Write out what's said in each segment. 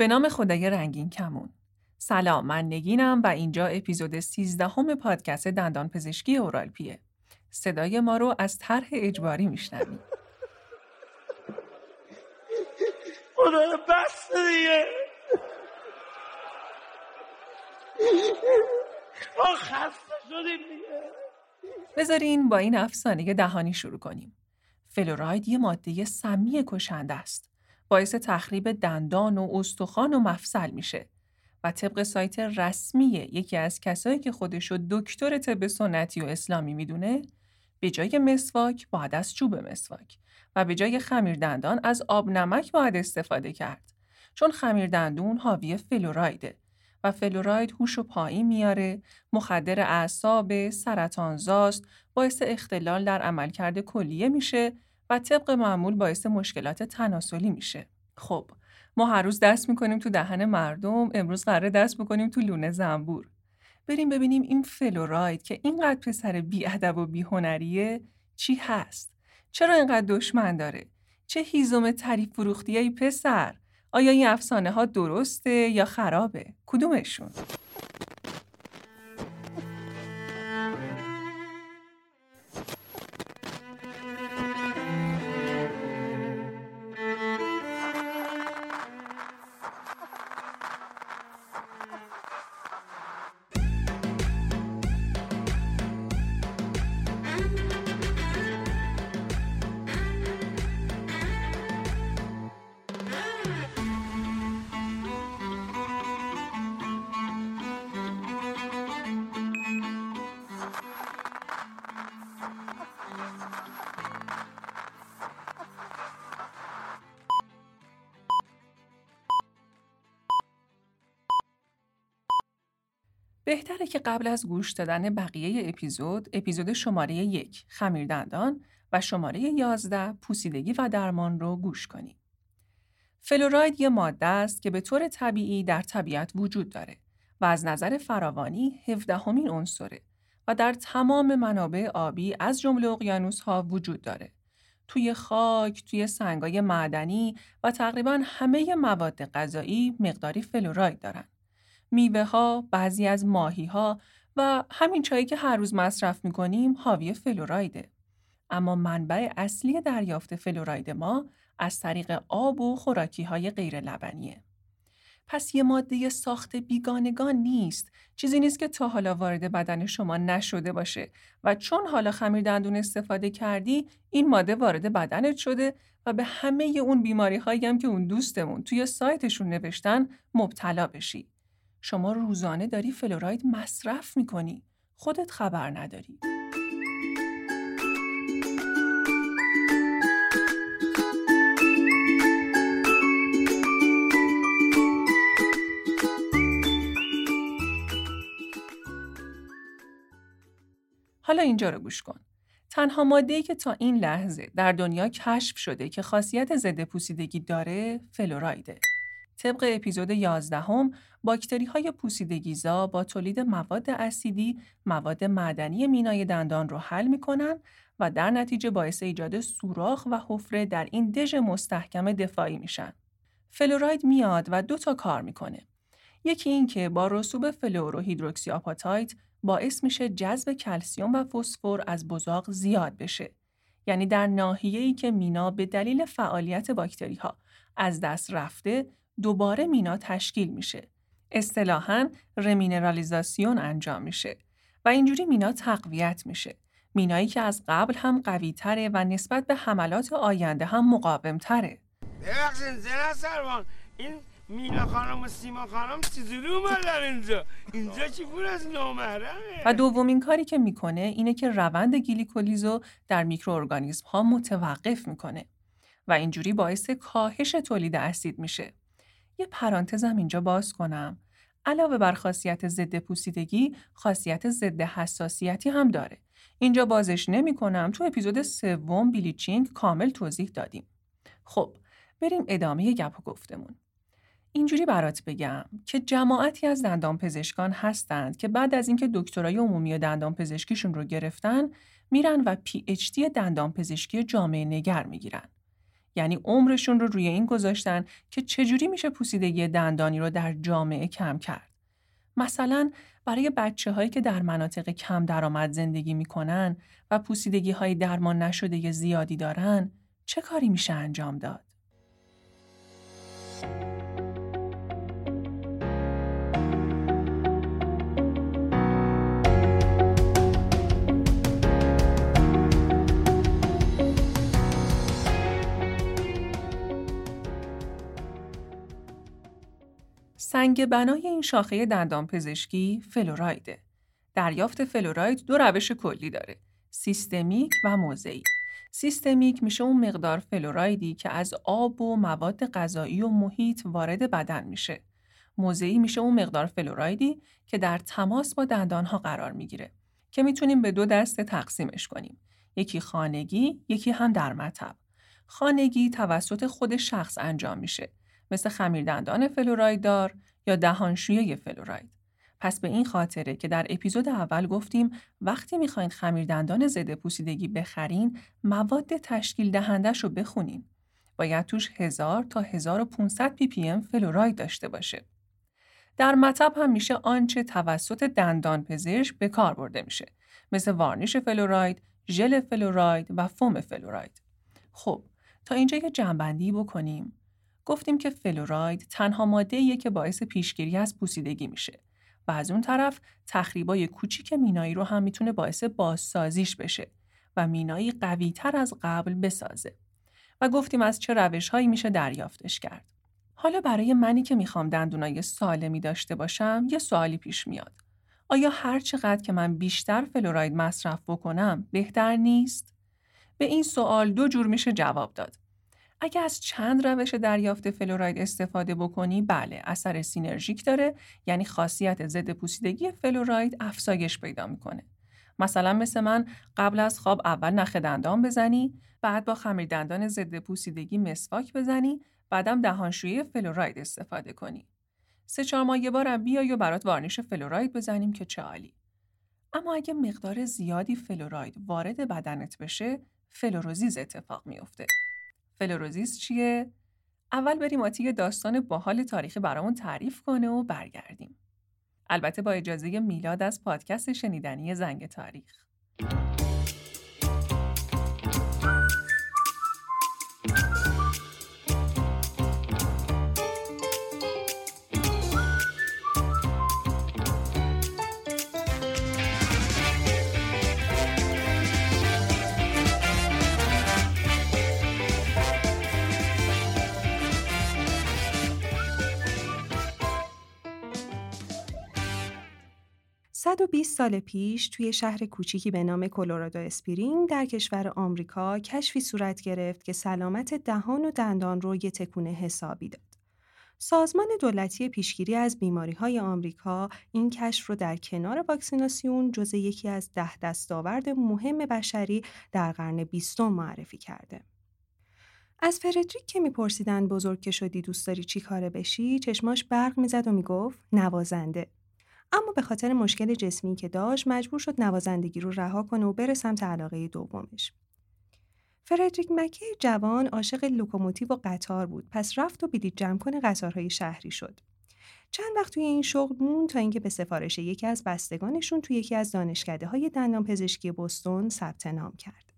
به نام خدای رنگین کمون. سلام من نگینم و اینجا اپیزود 13 همه پادکست دندان پزشکی اورالپیه. صدای ما رو از طرح اجباری میشنویم. خدا بس دیگه ما خسته شدیم دیگه بذارین با این افسانه دهانی شروع کنیم. فلوراید یه ماده سمی کشنده است. باعث تخریب دندان و استخوان و مفصل میشه و طبق سایت رسمی یکی از کسایی که خودشو دکتر طب سنتی و اسلامی می‌دونه به جای مسواک باید از چوب مسواک و به جای خمیر دندان از آب نمک باید استفاده کرد. چون خمیر دندون حاوی فلورایده و فلوراید هوش و پایین میاره، مخدر اعصاب، سرطانزاست، باعث اختلال در عملکرد کلیه میشه و طبق معمول باعث مشکلات تناسلی میشه. خب ما هر روز دست می‌کنیم تو دهن مردم امروز قراره دست بکنیم تو لونه زنبور. بریم ببینیم این فلوراید که اینقدر پسر بیادب و بیهنریه چی هست؟ چرا اینقدر دشمن داره؟ چه هیزم تعریف فروختی ای پسر؟ آیا این افسانه ها درسته یا خرابه؟ کدومشون؟ بهتره که قبل از گوش دادن بقیه اپیزود، اپیزود شماره یک خمیردندان و شماره یازده پوسیدگی و درمان رو گوش کنید. فلوراید یه ماده است که به طور طبیعی در طبیعت وجود داره و از نظر فراوانی هفدهمین عنصره و در تمام منابع آبی از جمله اقیانوس ها وجود داره. توی خاک، توی سنگای معدنی و تقریبا همه مواد غذایی مقداری فلوراید دارن. میوه ها، بعضی از ماهی ها و همین چایی که هر روز مصرف می‌کنیم حاوی فلورایده. اما منبع اصلی دریافت فلوراید ما از طریق آب و خوراکی های غیر لبنیه. پس یه ماده ساخت بیگانگان نیست. چیزی نیست که تا حالا وارد بدن شما نشده باشه و چون حالا خمیر دندون استفاده کردی این ماده وارد بدنت شده و به همه اون بیماری هایی هم که اون دوستمون توی سایتشون نوشتن مبتلا بشی. شما روزانه داری فلوراید مصرف می‌کنی. خودت خبر نداری. حالا اینجا رو گوش کن. تنها ماده که تا این لحظه در دنیا کشف شده که خاصیت ضد پوسیدگی داره فلورایده. طبق اپیزود 11 هم، باکتری های پوسیدگیزا با تولید مواد اسیدی مواد معدنی مینای دندان رو حل می‌کنن و در نتیجه باعث ایجاد سوراخ و حفره در این دژ مستحکم دفاعی میشن. فلوراید میاد و دو تا کار می‌کنه. یکی این که با رسوب فلوروهیدروکسی آپاتایت باعث میشه جذب کلسیوم و فسفر از بزاق زیاد بشه. یعنی در ناحیه‌ای که مینا به دلیل فعالیت باکتری ها از دست رفته دوباره مینا تشکیل میشه. اصطلاحاً رمینرالیزاسیون انجام میشه و اینجوری مینا تقویت میشه. مینایی که از قبل هم قوی تره و نسبت به حملات آینده هم مقاوم تره. این مینا خانم و سیما خانم چیزوری اومدن اینجا اینجا چی از نامحرمه و دومین کاری که می‌کنه اینه که روند گلیکولیزو در میکروارگانیسم ها متوقف می‌کنه و اینجوری باعث کاهش تولید اسید میشه یه پرانتزم اینجا باز کنم. علاوه بر خاصیت ضد پوسیدگی، خاصیت ضد حساسیتی هم داره. اینجا بازش نمی کنم. تو اپیزود سوم بیلیچینگ کامل توضیح دادیم. خب، بریم ادامه گپ و گفتمون. اینجوری برات بگم که جماعتی از دندان پزشکان هستند که بعد از اینکه دکترای عمومی دندان پزشکیشون رو گرفتن میرن و پی اچ دی دندان پزشکی جامعه نگر می‌گیرن. یعنی عمرشون رو روی این گذاشتن که چجوری میشه پوسیدگی دندانی رو در جامعه کم کرد. مثلا برای بچه هایی که در مناطق کم درآمد زندگی می‌کنن و پوسیدگی های درمان نشده زیادی دارن چه کاری میشه انجام داد؟ سنگ بنای این شاخه دندان پزشکی فلورایده. دریافت فلوراید دو روش کلی داره. سیستمیک و موضعی. سیستمیک میشه اون مقدار فلورایدی که از آب و مواد غذایی و محیط وارد بدن میشه. موضعی میشه اون مقدار فلورایدی که در تماس با دندانها قرار می‌گیره که می‌تونیم به دو دسته تقسیمش کنیم. یکی خانگی، یکی هم در مطب. خانگی توسط خود شخص انجام میشه مثل خمیردندان فلورایددار یا دهانشویه فلوراید. پس به این خاطره که در اپیزود اول گفتیم وقتی می‌خواین خمیردندان ضد پوسیدگی بخرین مواد تشکیل دهندش رو بخونین. باید توش 1000 تا 1500 پی پی ام فلوراید داشته باشه. در مطب هم میشه آنچه توسط دندان پزشک به کار برده میشه مثل وارنیش فلوراید، ژل فلوراید و فوم فلوراید. خب تا اینجا یه جنبندی بکنیم. گفتیم که فلوراید تنها ماده که باعث پیشگیری از پوسیدگی میشه و از اون طرف تخریبای کوچیک مینایی رو هم می‌تونه باعث بازسازیش بشه و مینایی قوی تر از قبل بسازه. و گفتیم از چه روش هایی میشه دریافتش کرد. حالا برای منی که می‌خوام دندونای سالمی داشته باشم یه سوالی پیش میاد. آیا هر چقدر که من بیشتر فلوراید مصرف بکنم بهتر نیست؟ به این سوال دو جور میشه جواب داد. اگه از چند روش دریافت فلوراید استفاده بکنی بله اثر سینرژیک داره یعنی خاصیت ضد پوسیدگی فلوراید افزایش پیدا می‌کنه. مثلا مثل من قبل از خواب اول نخ دندان بزنی بعد با خمیر دندان ضد پوسیدگی مسواک بزنی بعدم دهانشویی فلوراید استفاده کنی. سه چهار ماه یه بارم بیای و برات وارنیش فلوراید بزنیم که چه عالی. اما اگه مقدار زیادی فلوراید وارد بدنت بشه فلوروزیز اتفاق میافته. فلوروزیس چیه؟ اول بریم آتی داستان باحال تاریخی برامون تعریف کنه و برگردیم. البته با اجازه میلاد از پادکست شنیدنی زنگ تاریخ. 120 سال پیش توی شهر کوچیکی به نام کلرادو اسپرینگ در کشور آمریکا کشفی صورت گرفت که سلامت دهان و دندان رو یه تکونه حسابی داد. سازمان دولتی پیشگیری از بیماری های آمریکا این کشف رو در کنار واکسیناسیون جز یکی از ده دستاورد مهم بشری در قرن بیستم معرفی کرده. از فردریک که میپرسیدن بزرگ که شدی دوست داری چی کاره بشی چشماش برق می‌زد و می‌گفت نوازنده اما به خاطر مشکل جسمی که داشت مجبور شد نوازندگی رو رها کنه و بره سمت علاقه دومش. فردریک مکی جوان عاشق لوکوموتیو و قطار بود پس رفت و بلیط جمع کن قطارهای شهری شد. چند وقت توی این شغل موند تا اینکه به سفارش یکی از بستگانشون توی یکی از دانشکده های دندان پزشکی بوستون ثبت نام کرد.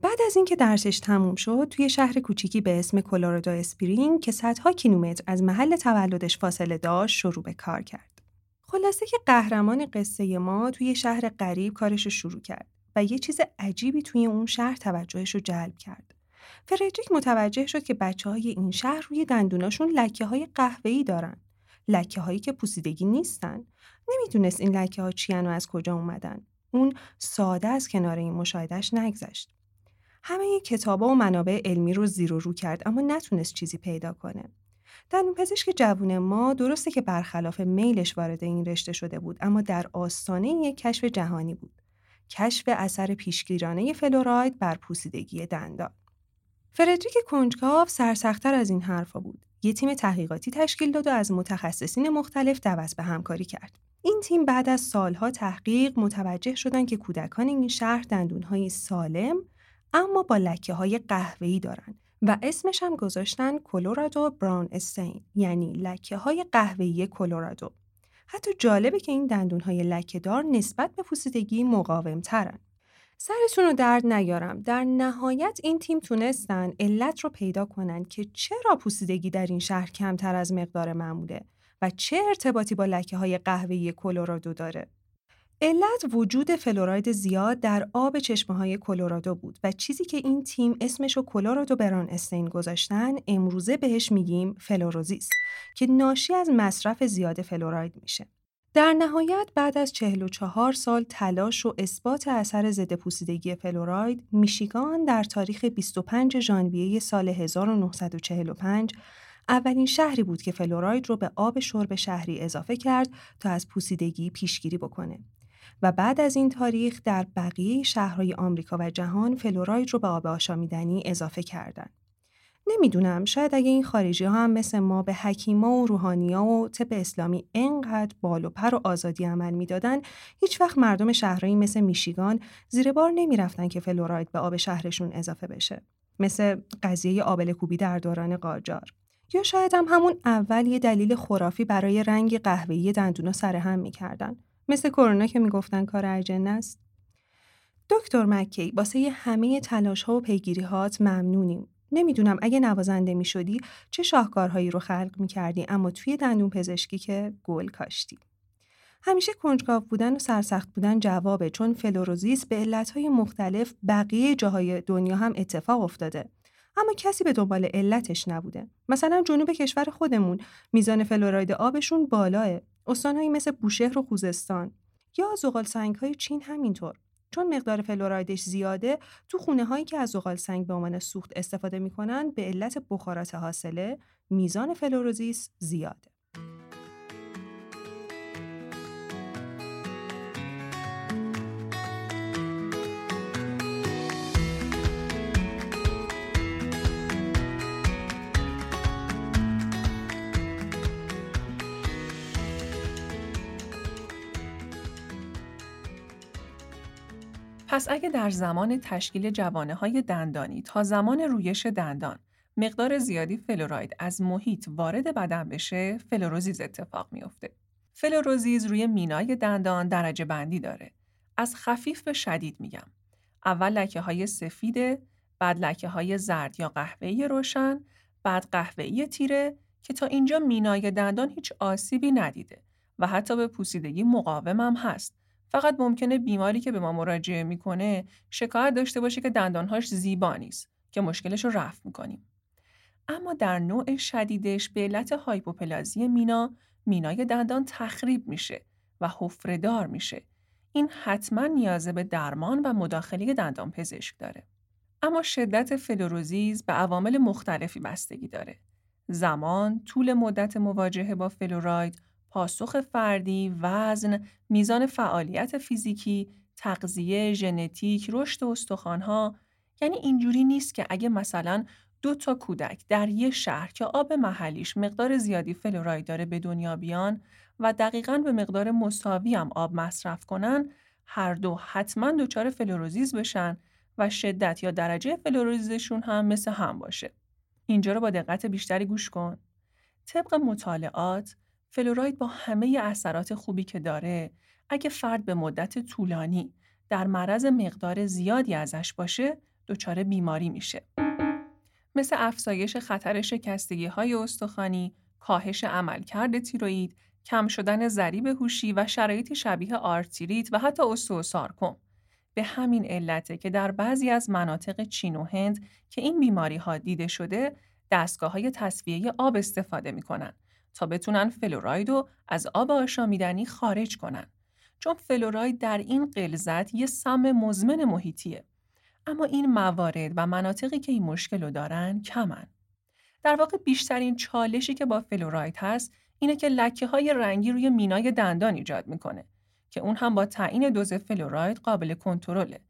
بعد از اینکه درسش تموم شد توی شهر کوچیکی به اسم کلرادو اسپرینگ که صدها کیلومتر از محل تولدش فاصله داشت شروع به کار کرد. خلاصه که قهرمان قصه ما توی شهر غریب کارش رو شروع کرد و یه چیز عجیبی توی اون شهر توجهش رو جلب کرد. فردریک متوجه شد که بچه های این شهر روی دندوناشون لکه های قهوه‌ای دارن. لکه هایی که پوسیدگی نیستن. نمی‌دونست این لکه ها چیان و از کجا اومدن. اون ساده از کنار این مشاهدش نگذشت. همه کتابا و منابع علمی رو زیر و رو کرد اما نتونست چیزی پیدا کنه. دندون پزشک جوون ما درسته که برخلاف میلش وارد این رشته شده بود اما در آستانه یک کشف جهانی بود. کشف اثر پیشگیرانه فلوراید بر پوسیدگی دندان. فردریک کنجکاو سرسختتر از این حرفا بود. یه تیم تحقیقاتی تشکیل داد و از متخصصین مختلف دعوت به همکاری کرد. این تیم بعد از سالها تحقیق متوجه شدند که کودکان این شهر دندونهای سالم اما با لکه های قهوه‌ای دارند و اسمش هم گذاشتن کلورادو براون استین یعنی لکه های قهوه‌ای کلورادو. حتی جالبه که این دندون های لکه دار نسبت به پوسیدگی مقاوم ترن. سرتون رو درد نیارم. در نهایت این تیم تونستن علت رو پیدا کنن که چرا پوسیدگی در این شهر کمتر از مقدار معموله و چه ارتباطی با لکه های قهوه‌ای کلورادو داره. علت وجود فلوراید زیاد در آب چشمه های کلورادو بود و چیزی که این تیم اسمشو Colorado brown stain گذاشتن امروزه بهش میگیم فلوروزیس که ناشی از مصرف زیاد فلوراید میشه. در نهایت بعد از 44 سال تلاش و اثبات اثر ضد پوسیدگی فلوراید، میشیگان در تاریخ 25 ژانویه سال 1945 اولین شهری بود که فلوراید رو به آب شرب شهری اضافه کرد تا از پوسیدگی پیشگیری بکنه. و بعد از این تاریخ در بقیه شهرهای آمریکا و جهان فلوراید رو به آب آشامیدنی اضافه کردند. نمی‌دونم شاید اگه این خارجی ها هم مثل ما به حکیما و روحانیا و طب اسلامی انقدر بال و پر و آزادی عمل می‌دادن هیچ وقت مردم شهرهایی مثل میشیگان زیر بار نمی‌رفتن که فلوراید به آب شهرشون اضافه بشه. مثل قضیه آبل کوبی در دوران قاجار. یا شاید هم همون اول یه دلیل خرافی برای رنگ قهوه‌ای دندونا سر هم می‌کردن. مثل کرونا که می‌گفتن کار ارجنه است دکتر مکی واسه همه تلاش ها و پیگیری هات ممنونیم نمی‌دونم اگه نوازنده می شدی چه شاهکارهایی رو خلق می کردی اما توی دندون پزشکی که گل کاشتی. همیشه کنجکاو بودن و سرسخت بودن جوابه چون فلوروزیس به علتهای مختلف بقیه جاهای دنیا هم اتفاق افتاده. اما کسی به دنبال علتش نبوده. مثلا جنوب کشور خودمون میزان فلوراید آبشون بالاه. استانهایی مثل بوشهر و خوزستان یا زغال سنگ های چین همینطور. چون مقدار فلورایدش زیاده تو خونه هایی که از زغال سنگ به عنوان سوخت استفاده می‌کنن به علت بخارات حاصله میزان فلوروزیس زیاده. پس اگه در زمان تشکیل جوانه های دندانی تا زمان رویش دندان مقدار زیادی فلوراید از محیط وارد بدن بشه، فلوروزیز اتفاق میافته. فلوروزیز روی مینای دندان درجه بندی داره. از خفیف به شدید میگم. اول لکه های سفیده، بعد لکه های زرد یا قهوه‌ای روشن، بعد قهوه‌ای تیره که تا اینجا مینای دندان هیچ آسیبی ندیده و حتی به پوسیدگی مقاوم هم هست فقط ممکنه بیماری که به ما مراجعه می‌کنه شکایت داشته باشه که دندانهاش زیبا نیست که مشکلش رو رفع می‌کنیم. اما در نوع شدیدش به علت هایپوپلازی مینا مینای دندان تخریب میشه و حفره میشه. این حتما نیازه به درمان و مداخله دندان پزشک داره. اما شدت فلوروزیز به عوامل مختلفی بستگی داره. زمان، طول مدت مواجهه با فلوراید، پاسخ فردی، وزن، میزان فعالیت فیزیکی، تغذیه، ژنتیک، رشد استخوانها یعنی اینجوری نیست که اگه مثلا دو تا کودک در یه شهر که آب محلیش مقدار زیادی فلوراید داره به دنیا بیان و دقیقا به مقدار مساوی هم آب مصرف کنن هر دو حتما دچار فلوروزیز بشن و شدت یا درجه فلوروزیزشون هم مثل هم باشه. اینجا رو با دقت بیشتری گوش کن. طبق مطالعات فلوراید با همه اثرات خوبی که داره اگه فرد به مدت طولانی در معرض مقدار زیادی ازش باشه دچار بیماری میشه. مثل افزایش خطر شکستگی های استخوانی، کاهش عملکرد تیروئید، کم شدن ضریب هوشی و شرایطی شبیه آرتریت و حتی استوسارکوم. به همین علته که در بعضی از مناطق چین و هند که این بیماری ها دیده شده، دستگاه های تصفیه آب استفاده می‌کنن تا بتونن فلوراید رو از آب آشامیدنی خارج کنن. چون فلوراید در این غلظت یه سم مزمن محیطیه. اما این موارد و مناطقی که این مشکل رو دارن کمن. در واقع بیشترین چالشی که با فلوراید هست اینه که لکه های رنگی روی مینای دندان ایجاد می‌کنه که اون هم با تعیین دوز فلوراید قابل کنترله.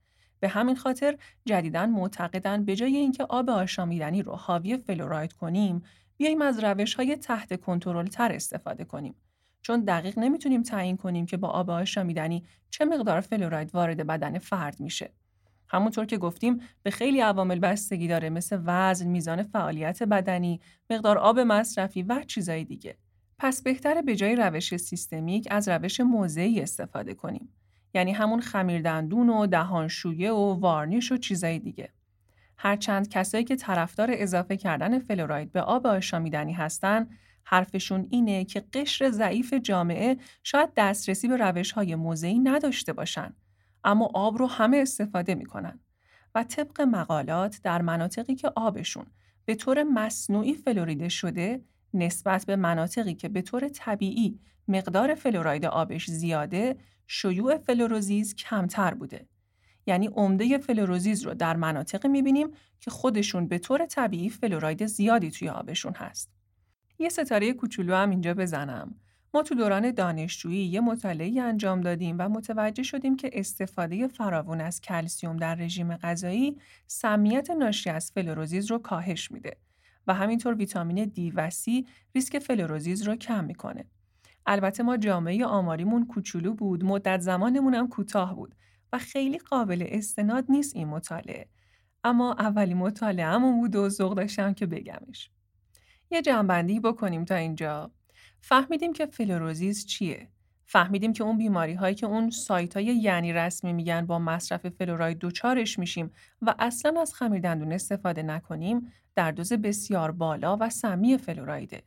به همین خاطر جدیداً معتقدن به جای اینکه آب آشامیدنی رو حاوی فلوراید کنیم بیاییم از روش های تحت کنترل تر استفاده کنیم. چون دقیق نمی‌تونیم تعیین کنیم که با آب آشامیدنی چه مقدار فلوراید وارد بدن فرد میشه. همونطور که گفتیم به خیلی عوامل بستگی داره مثل وزن، میزان فعالیت بدنی، مقدار آب مصرفی و چیزای دیگه. پس بهتره به جای روش سیستمیک از روش موضعی استفاده کنیم. یعنی همون خمیردندون و دهانشویه و وارنیش و چیزای دیگه. هرچند کسایی که طرفدار اضافه کردن فلوراید به آب آشامیدنی هستن، حرفشون اینه که قشر ضعیف جامعه شاید دسترسی به روش های موضعی نداشته باشن اما آب رو همه استفاده می‌کنن و طبق مقالات در مناطقی که آبشون به طور مصنوعی فلوریده شده نسبت به مناطقی که به طور طبیعی مقدار فلوراید آبش زیاده شیوع فلوروزیز کمتر بوده. یعنی عمده فلوروزیز رو در مناطق می‌بینیم که خودشون به طور طبیعی فلوراید زیادی توی آبشون هست. یه ستاره کوچولو هم اینجا بزنم. ما تو دوران دانشجویی یه مطالعه انجام دادیم و متوجه شدیم که استفاده فراوون از کلسیوم در رژیم غذایی سمیت ناشی از فلوروزیز رو کاهش میده و همینطور ویتامین دی و سی ریسک فلوروزیز رو کم می‌کنه. البته ما جامعه آماریمون کوچولو بود، مدت زمانمون هم کوتاه بود و خیلی قابل استناد نیست این مطالعه. اما اولی مطالعهمون بود و ذوق داشتم که بگمش. یه جمع‌بندی بکنیم تا اینجا. فهمیدیم که فلوروزیز چیه؟ فهمیدیم که اون بیماری هایی که اون سایت های غیر رسمی میگن با مصرف فلوراید دچارش میشیم و اصلا از خمیردندون استفاده نکنیم در دوز بسیار بالا و سمی فلورایده.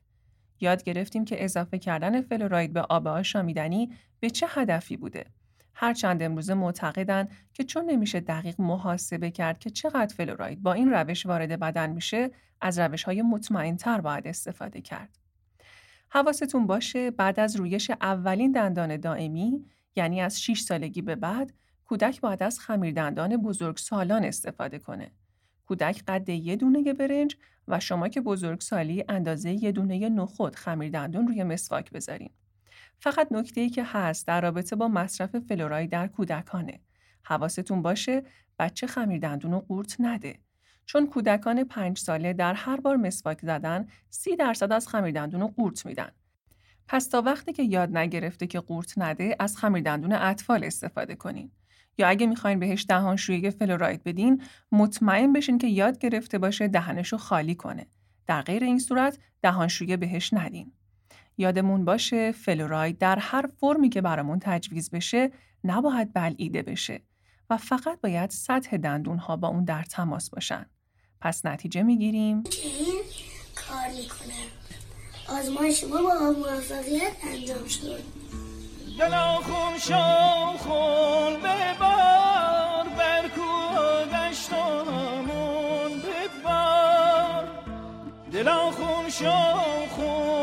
یاد گرفتیم که اضافه کردن فلوراید به آب آشامیدنی به چه هدفی بوده. هرچند امروزه معتقدند که چون نمیشه دقیق محاسبه کرد که چقدر فلوراید با این روش وارد بدن میشه از روش های مطمئن تر باید استفاده کرد. حواستون باشه بعد از رویش اولین دندان دائمی یعنی از 6 سالگی به بعد کودک باید از خمیر دندان بزرگ سالان استفاده کنه. کودک قد یه دونه برنج و شما که بزرگسالی اندازه یه دونه نخود خمیر دندون روی مسواک بذارین. فقط نکته ای که هست در رابطه با مصرف فلورای در کودکانه. حواستون باشه بچه خمیر دندون قورت نده. چون کودکان پنج ساله در هر بار مسواک زدن سی درصد از خمیر دندون قورت میدن. پس تا وقتی که یاد نگرفته که قورت نده از خمیر دندون اطفال استفاده کنین. یا اگه می‌خواین بهش دهانشویی فلوراید بدین مطمئن بشین که یاد گرفته باشه دهنشو خالی کنه. در غیر این صورت دهانشویی بهش ندین. یادمون باشه فلوراید در هر فرمی که برامون تجویز بشه نباید بلعیده بشه و فقط باید سطح دندون ها با اون در تماس باشن. پس نتیجه می‌گیریم. که این کار می‌کنه. آزمایش ما با موفقیت انجام شد. دلا خون شو خون ببار بر دشتامون ببار. دلا خون شو خون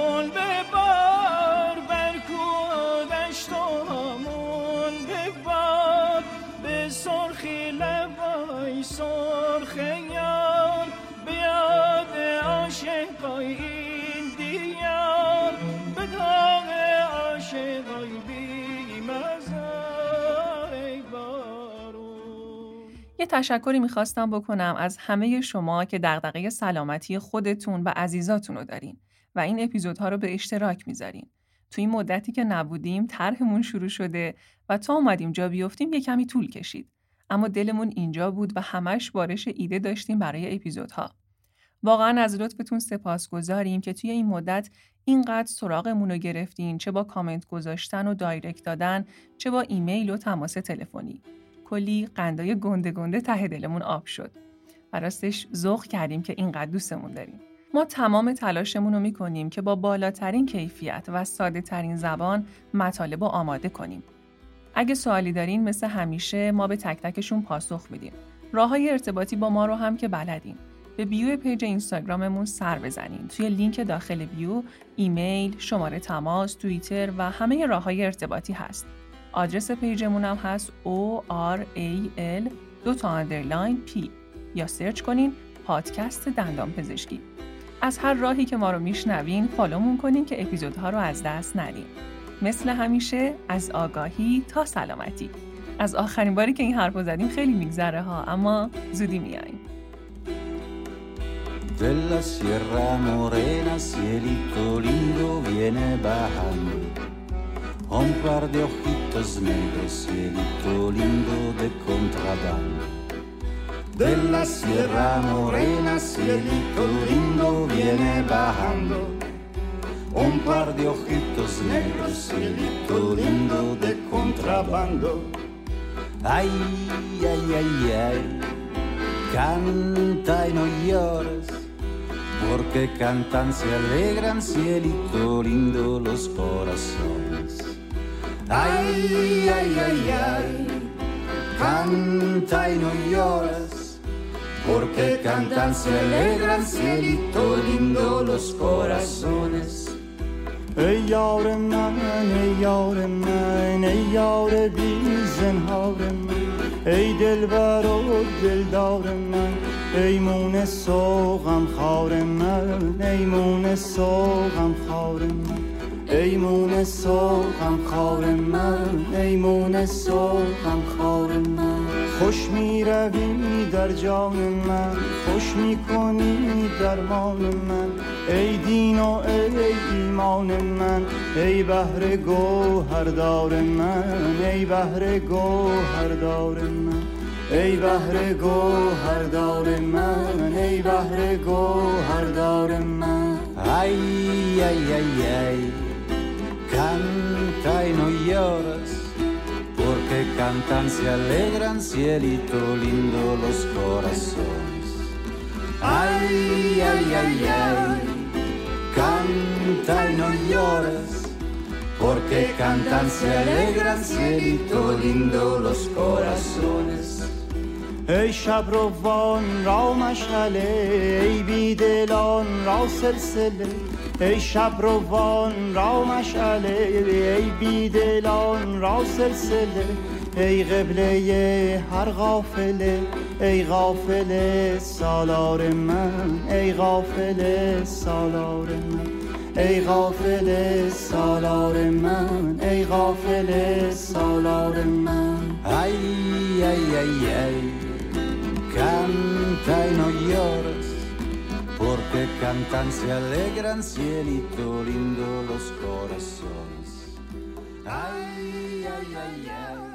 تشکری می‌خواستم بکنم از همه شما که دغدغه سلامتی خودتون و عزیزاتون رو دارین و این اپیزودها رو به اشتراک می‌ذارین. تو این مدتی که نبودیم طرحمون شروع شده و تا اومدیم جا بیفتیم یه کمی طول کشید. اما دلمون اینجا بود و همش بارش ایده داشتیم برای اپیزودها. واقعا از لطفتون سپاسگزاریم که توی این مدت اینقدر سراغمون رو گرفتین چه با کامنت گذاشتن و دایرکت دادن چه با ایمیل و تماس تلفنی. کلی قندای گنده گنده ته دلمون آب شد و راستش ذوق کردیم که اینقدر دوستمون داریم ما تمام تلاشمون رو می‌کنیم که با بالاترین کیفیت و ساده ترین زبان مطالب رو آماده کنیم. اگه سوالی دارین مثل همیشه ما به تک تکشون پاسخ میدیم. راه های ارتباطی با ما رو هم که بلدین. به bio page اینستاگراممون سر بزنین. توی لینک داخل bio ایمیل، شماره تماس، توییتر و همه راه های ارتباطی هست. آدرس page مون هم هست O R A L دو تا underline P یا search کنین پادکست دندان پزشکی. از هر راهی که ما رو میشنوین follow مون کنین که اپیزودها رو از دست ندین. مثل همیشه از آگاهی تا سلامتی. از آخرین باری که این حرف رو زدیم خیلی میگذره ها اما زودی میاییم. Un par de ojitos negros cielito lindo de contrabando de la Sierra Morena, cielito lindo viene bajando. Un par de ojitos negros, cielito lindo de contrabando. Ay, ay, ay, ay, canta y no llores, porque cantan, se alegran, cielito lindo los corazones. Ay, ay, ay, ay, canta y no llores, porque cantan, se alegran, cielito lindo los corazones. ای یار من ای یار من ای یار بی زنهار من ای دلبر و دلدار من ای مون سوغم خار من ای مون سوغم خار من ای مون سوغم خار من ای مون سوغم خار من. خوش می روی در جان من خوش می کنی درمان من. ای دین و ای ایمان من ای بهر گوهردار من ای بهر گوهردار من. ای بهر گوهردار من ای بهر گوهردار من. Ay, ay, ay, ay, canta y no lloras, porque cantan, se alegran, cielito lindo los corazones. Ay, ay, ay, ay, canta y no lloras, porque cantan, se alegran, cielito lindo los corazones. ای شب روان را مشعله ای بیدلان را سلسله. ای شب روان را مشعله ای بیدلان را سلسله. ای قبله هر غافله ای غافله سالار من ای غافله سالار من. ای غافل سالار من ای غافل سالار من. Ay, ay, ay, ay, canta y no llores, porque cantan, se alegran, cielito lindo los corazones. Ay, ay, ay, ay,